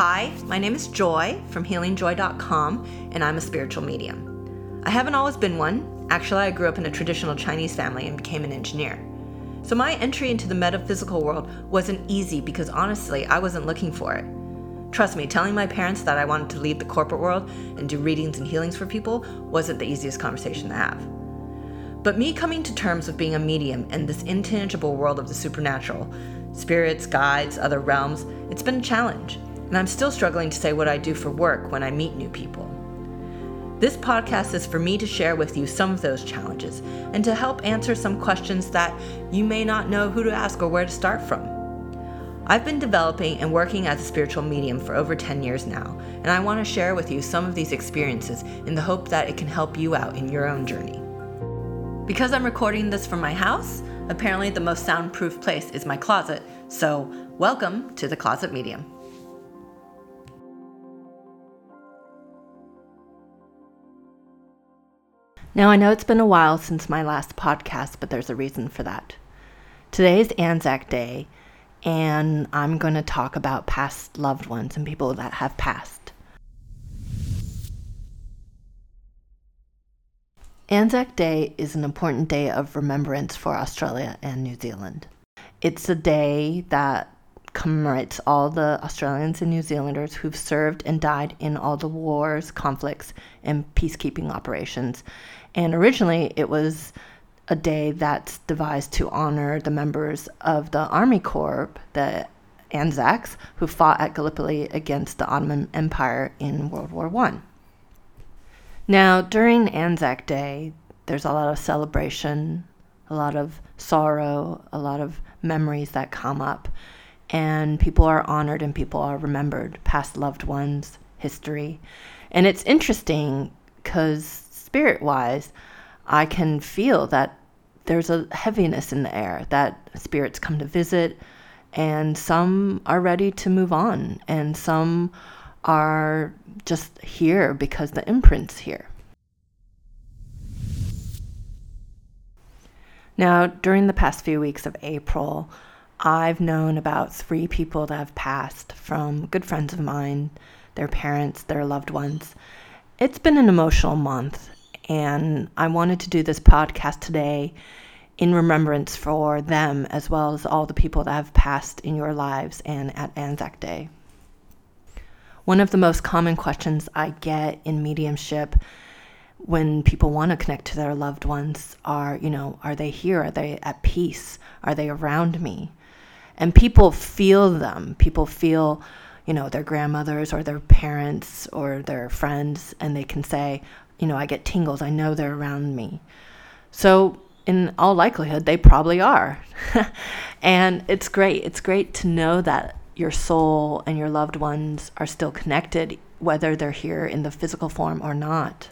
Hi, my name is Joy from healingjoy.com, and I'm a spiritual medium. I haven't always been one. Actually, I grew up in a traditional Chinese family and became an engineer. So my entry into the metaphysical world wasn't easy because honestly, I wasn't looking for it. Trust me, telling my parents that I wanted to leave the corporate world and do readings and healings for people wasn't the easiest conversation to have. But me coming to terms with being a medium in this intangible world of the supernatural, spirits, guides, other realms, it's been a challenge. And I'm still struggling to say what I do for work when I meet new people. This podcast is for me to share with you some of those challenges and to help answer some questions that you may not know who to ask or where to start from. I've been developing and working as a spiritual medium for over 10 years now, and I want to share with you some of these experiences in the hope that it can help you out in your own journey. Because I'm recording this from my house, apparently the most soundproof place is my closet, so welcome to the Closet Medium. Now, I know it's been a while since my last podcast, but there's a reason for that. Today is Anzac Day, and I'm going to talk about past loved ones and people that have passed. Anzac Day is an important day of remembrance for Australia and New Zealand. It's a day that commemorates all the Australians and New Zealanders who've served and died in all the wars, conflicts, and peacekeeping operations and originally, it was a day that's devised to honor the members of the Army Corps, the Anzacs, who fought at Gallipoli against the Ottoman Empire in World War I. Now, during Anzac Day, there's a lot of celebration, a lot of sorrow, a lot of memories that come up, and people are honored and people are remembered, past loved ones, history. And it's interesting because spirit wise, I can feel that there's a heaviness in the air, that spirits come to visit, and some are ready to move on, and some are just here because the imprint's here. Now, during the past few weeks of April, I've known about three people that have passed from good friends of mine, their parents, their loved ones. It's been an emotional month, and I wanted to do this podcast today in remembrance for them as well as all the people that have passed in your lives and at Anzac Day. One of the most common questions I get in mediumship when people want to connect to their loved ones are, you know, are they here? Are they at peace? Are they around me? And people feel them. People feel, you know, their grandmothers or their parents or their friends, and they can say, you know, I get tingles. I know they're around me. So, in all likelihood, they probably are. and it's great. It's great to know that your soul and your loved ones are still connected, whether they're here in the physical form or not.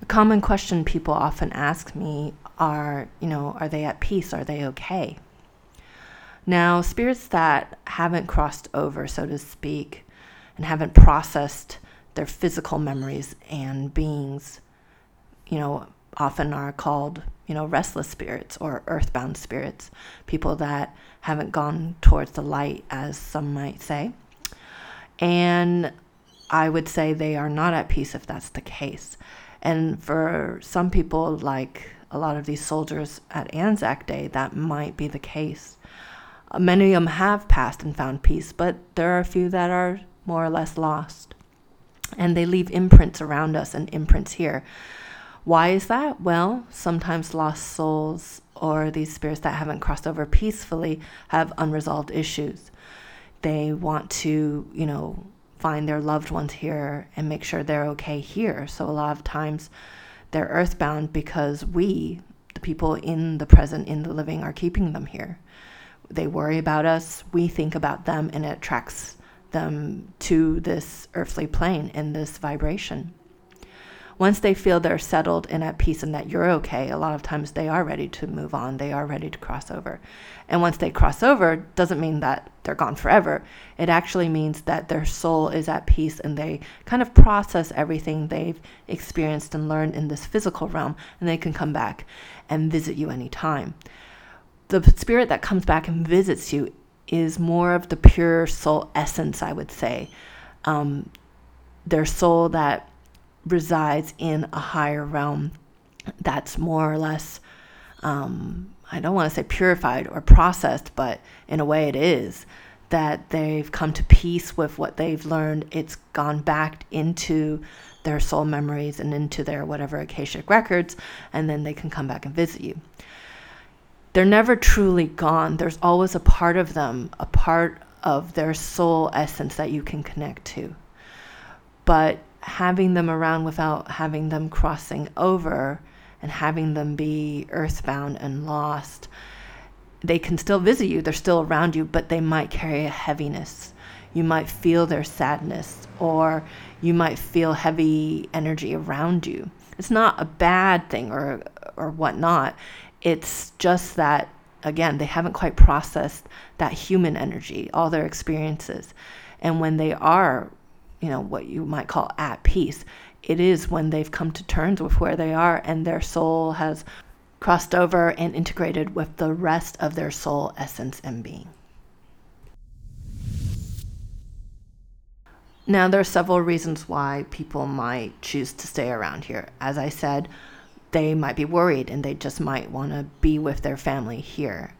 A common question people often ask me are, you know, are they at peace? Are they okay? Now, spirits that haven't crossed over, so to speak, and haven't processed their physical memories and beings, you know, often are called, you know, restless spirits or earthbound spirits, people that haven't gone towards the light, as some might say. And I would say they are not at peace if that's the case. And for some people, like a lot of these soldiers at Anzac Day, that might be the case. Uh, many of them have passed and found peace, but there are a few that are more or less lost. And they leave imprints around us and imprints here. Why is that? Well, sometimes lost souls or these spirits that haven't crossed over peacefully have unresolved issues. They want to, you know, find their loved ones here and make sure they're okay here. So a lot of times they're earthbound because we, the people in the present, in the living, are keeping them here. They worry about us, we think about them, and it attracts them to this earthly plane in this vibration. Once they feel they're settled and at peace and that you're okay, a lot of times they are ready to move on. They are ready to cross over. And once they cross over, doesn't mean that they're gone forever. It actually means that their soul is at peace and they kind of process everything they've experienced and learned in this physical realm and they can come back and visit you anytime. The spirit that comes back and visits you is more of the pure soul essence, I would say. Um, their soul that resides in a higher realm that's more or less, um, I don't want to say purified or processed, but in a way it is. That they've come to peace with what they've learned. It's gone back into their soul memories and into their whatever Akashic records, and then they can come back and visit you. They're never truly gone. There's always a part of them, a part of their soul essence that you can connect to. But having them around without having them crossing over and having them be earthbound and lost, they can still visit you. They're still around you, but they might carry a heaviness. You might feel their sadness, or you might feel heavy energy around you. It's not a bad thing or or whatnot. It's just that again they haven't quite processed that human energy, all their experiences, and when they are, you know, what you might call at peace, it is when they've come to terms with where they are and their soul has crossed over and integrated with the rest of their soul essence and being. Now, there are several reasons why people might choose to stay around here. As I said, they might be worried and they just might want to be with their family here.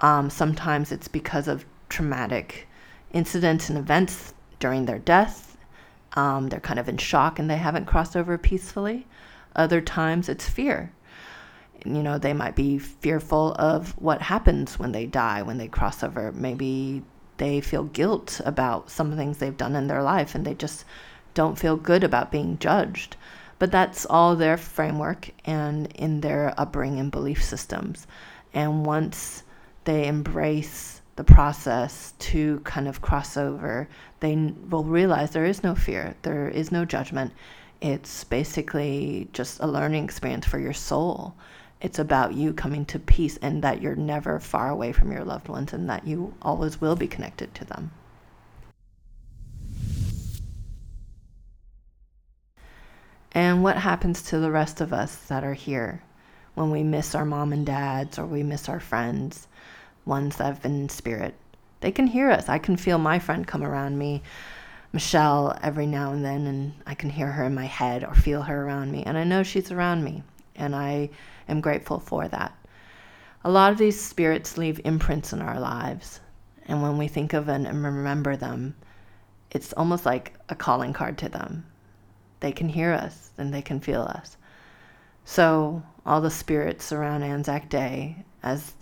Um, sometimes it's because of traumatic incidents and events during their death. Um, they're kind of in shock and they haven't crossed over peacefully. Other times it's fear. You know, they might be fearful of what happens when they die, when they cross over. Maybe they feel guilt about some things they've done in their life and they just don't feel good about being judged. But that's all their framework and in their upbringing and belief systems. And once they embrace the process to kind of cross over, they will realize there is no fear, there is no judgment. It's basically just a learning experience for your soul it's about you coming to peace and that you're never far away from your loved ones and that you always will be connected to them. And what happens to the rest of us that are here when we miss our mom and dads or we miss our friends, ones that have been in spirit? They can hear us. I can feel my friend come around me, Michelle, every now and then, and I can hear her in my head or feel her around me. And I know she's around me. And I am grateful for that. A lot of these spirits leave imprints in our lives. And when we think of and remember them, it's almost like a calling card to them. They can hear us and they can feel us. So, all the spirits around Anzac Day, as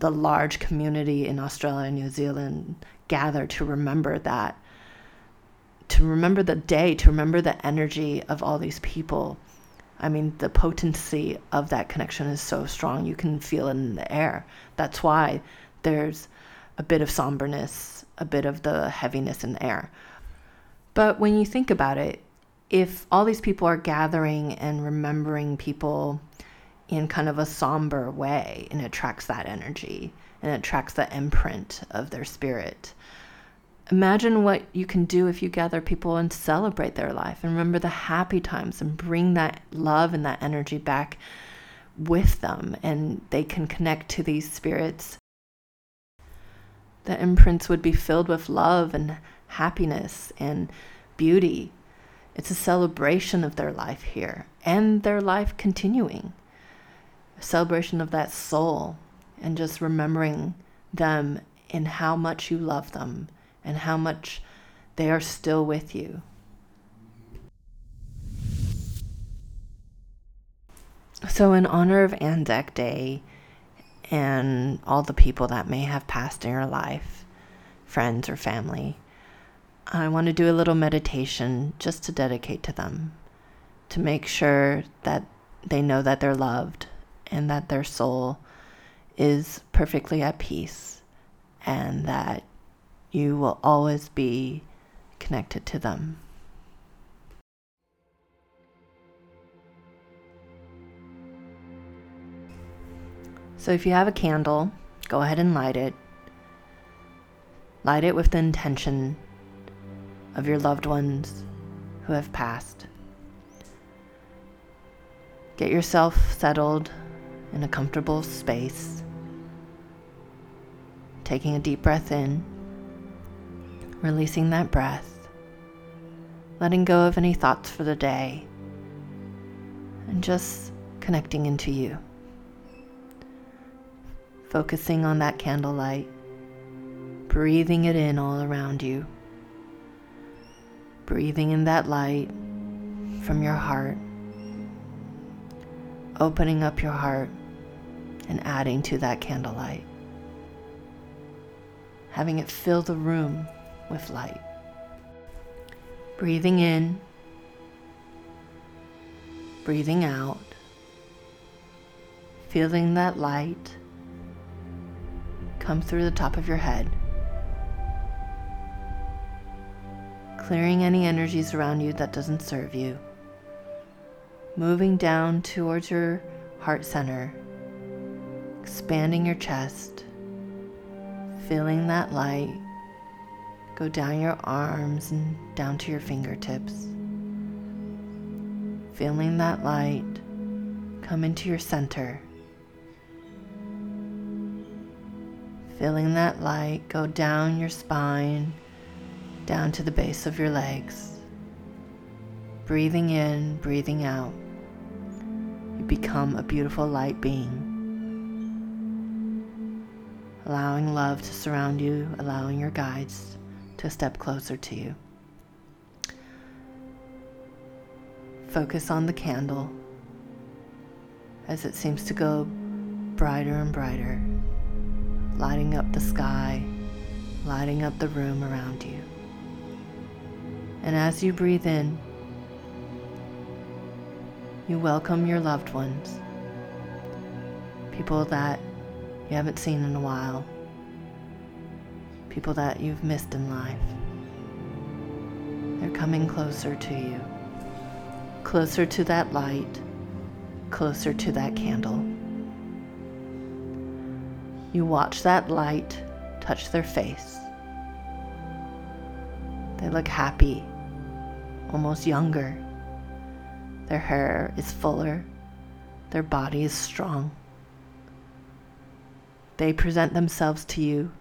the large community in Australia and New Zealand gather to remember that, to remember the day, to remember the energy of all these people I mean, the potency of that connection is so strong. You can feel it in the air. That's why there's a bit of somberness, a bit of the heaviness in the air. But when you think about it, if all these people are gathering and remembering people in kind of a somber way, and attracts that energy and attracts the imprint of their spirit, Imagine what you can do if you gather people and celebrate their life and remember the happy times and bring that love and that energy back with them and they can connect to these spirits. The imprints would be filled with love and happiness and beauty. It's a celebration of their life here and their life continuing. Celebration of that soul and just remembering them and how much you love them and how much they are still with you. So, in honor of Anzac Day and all the people that may have passed in your life, friends or family, I want to do a little meditation just to dedicate to them, to make sure that they know that they're loved and that their soul is perfectly at peace and that you will always be connected to them. So if you have a candle, go ahead and light it. Light it with the intention of your loved ones who have passed. Get yourself settled in a comfortable space. taking a deep breath in, releasing that breath, letting go of any thoughts for the day, and just connecting into you. Focusing on that candlelight, breathing it in all around you, breathing in that light from your heart, opening up your heart and adding to that candlelight, having it fill the room with light. Breathing in, breathing out, feeling that light come through the top of your head. Clearing any energies around you that doesn't serve you. Moving down towards your heart center expanding your chest, feeling that light go down your arms and down to your fingertips. Feeling that light come into your center. Feeling that light go down your spine, down to the base of your legs. Breathing in, breathing out. You become a beautiful light being allowing love to surround you, allowing your guides to step closer to you. Focus on the candle as it seems to go brighter and brighter, lighting up the sky, lighting up the room around you. And as you breathe in, you welcome your loved ones, people that you haven't seen in a while, people that you've missed in life. They're coming closer to you, closer to that light, closer to that candle. You watch that light touch their face. They look happy, almost younger. Their hair is fuller, their body is strong. They present themselves to you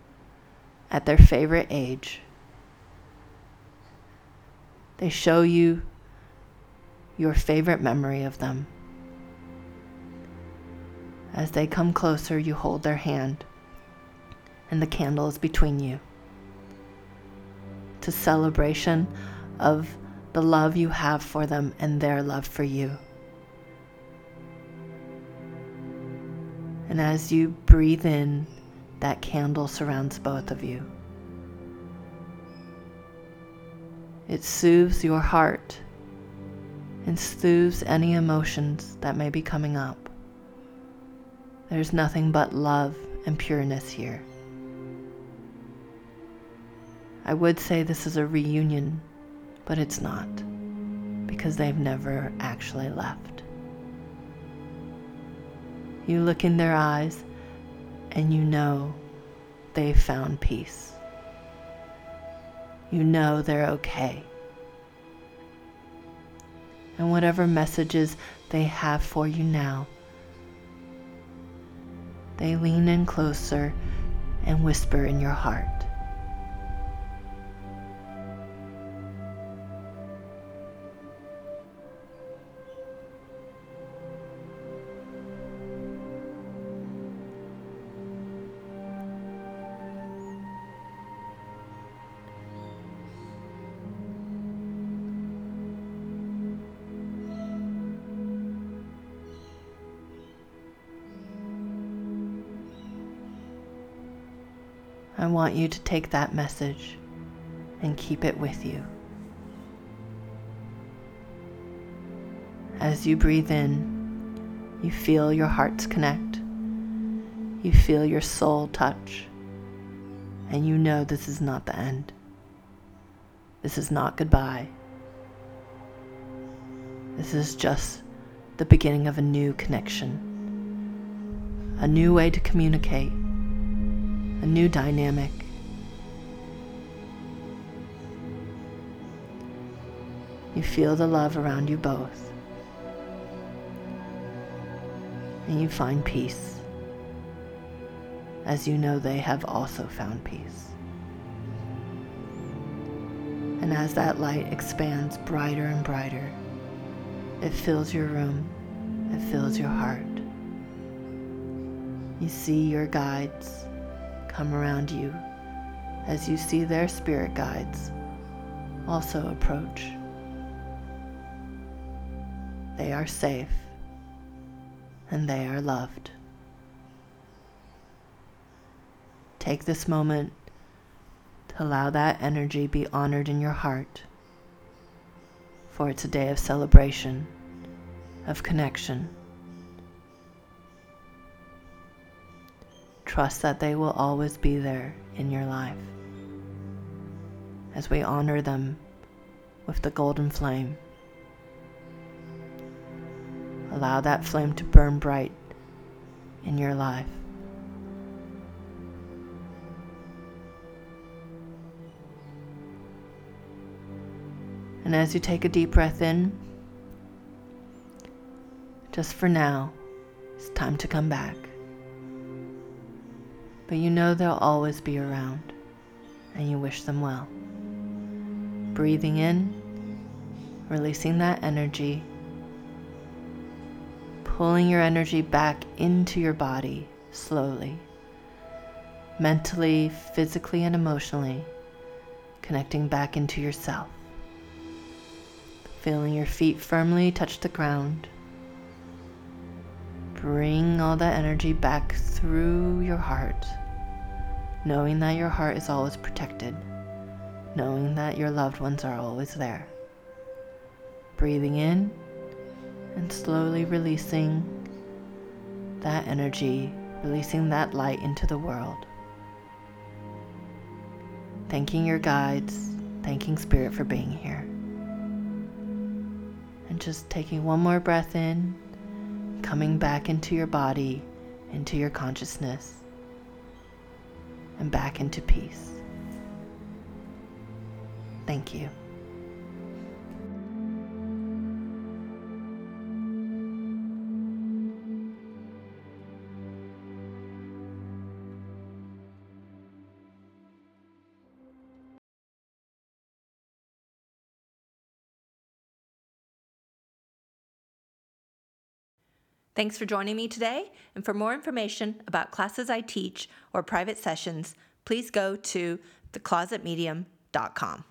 at their favorite age. They show you your favorite memory of them. As they come closer, you hold their hand, and the candle is between you. To celebration of the love you have for them and their love for you. And as you breathe in, that candle surrounds both of you. It soothes your heart and soothes any emotions that may be coming up. There's nothing but love and pureness here. I would say this is a reunion, but it's not because they've never actually left. You look in their eyes and you know they've found peace. You know they're okay. And whatever messages they have for you now, they lean in closer and whisper in your heart. Want you to take that message and keep it with you. As you breathe in, you feel your hearts connect. You feel your soul touch. And you know this is not the end. This is not goodbye. This is just the beginning of a new connection, a new way to communicate, a new dynamic. You feel the love around you both. And you find peace as you know they have also found peace. And as that light expands brighter and brighter, it fills your room, it fills your heart. You see your guides come around you as you see their spirit guides also approach. They are safe and they are loved. Take this moment to allow that energy be honored in your heart, for it's a day of celebration, of connection. Trust that they will always be there in your life as we honor them with the golden flame. Allow that flame to burn bright in your life. And as you take a deep breath in, just for now, it's time to come back. But you know they'll always be around, and you wish them well. Breathing in, releasing that energy pulling your energy back into your body slowly, mentally, physically, and emotionally, connecting back into yourself. Feeling your feet firmly touch the ground. Bring all that energy back through your heart, knowing that your heart is always protected, knowing that your loved ones are always there. Breathing in and slowly releasing that energy, releasing that light into the world. Thanking your guides, thanking Spirit for being here. And just taking one more breath in, coming back into your body, into your consciousness, and back into peace. Thank you. Thanks for joining me today. And for more information about classes I teach or private sessions, please go to theclosetmedium.com.